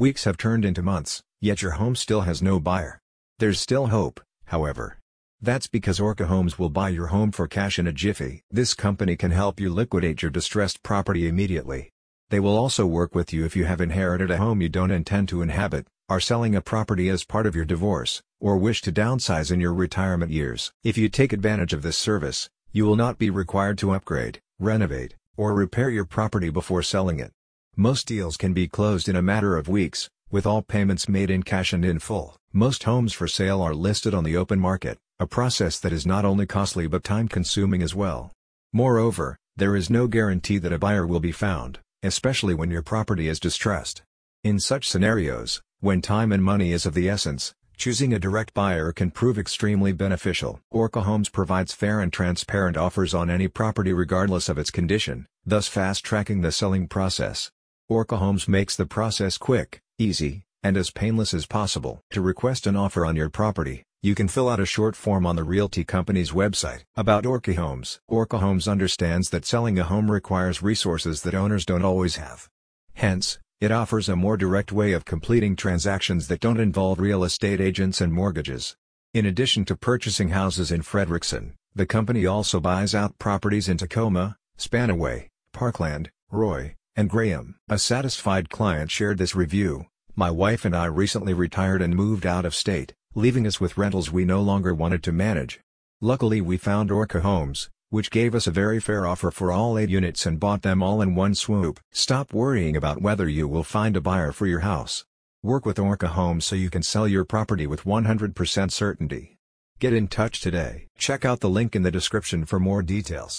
Weeks have turned into months, yet your home still has no buyer. There's still hope, however. That's because Orca Homes will buy your home for cash in a jiffy. This company can help you liquidate your distressed property immediately. They will also work with you if you have inherited a home you don't intend to inhabit, are selling a property as part of your divorce, or wish to downsize in your retirement years. If you take advantage of this service, you will not be required to upgrade, renovate, or repair your property before selling it. Most deals can be closed in a matter of weeks, with all payments made in cash and in full. Most homes for sale are listed on the open market, a process that is not only costly but time-consuming as well. Moreover, there is no guarantee that a buyer will be found, especially when your property is distressed. In such scenarios, when time and money is of the essence, choosing a direct buyer can prove extremely beneficial. Orca Homes provides fair and transparent offers on any property regardless of its condition, thus fast-tracking the selling process. Orca Homes makes the process quick, easy, and as painless as possible. To request an offer on your property, you can fill out a short form on the realty company's website. About Orca Homes Orca Homes understands that selling a home requires resources that owners don't always have. Hence, it offers a more direct way of completing transactions that don't involve real estate agents and mortgages. In addition to purchasing houses in Frederickson, the company also buys out properties in Tacoma, Spanaway, Parkland, Roy, and Graham. A satisfied client shared this review, My wife and I recently retired and moved out of state, leaving us with rentals we no longer wanted to manage. Luckily we found Orca Homes, which gave us a very fair offer for all 8 units and bought them all in one swoop. Stop worrying about whether you will find a buyer for your house. Work with Orca Homes so you can sell your property with 100% certainty. Get in touch today. Check out the link in the description for more details.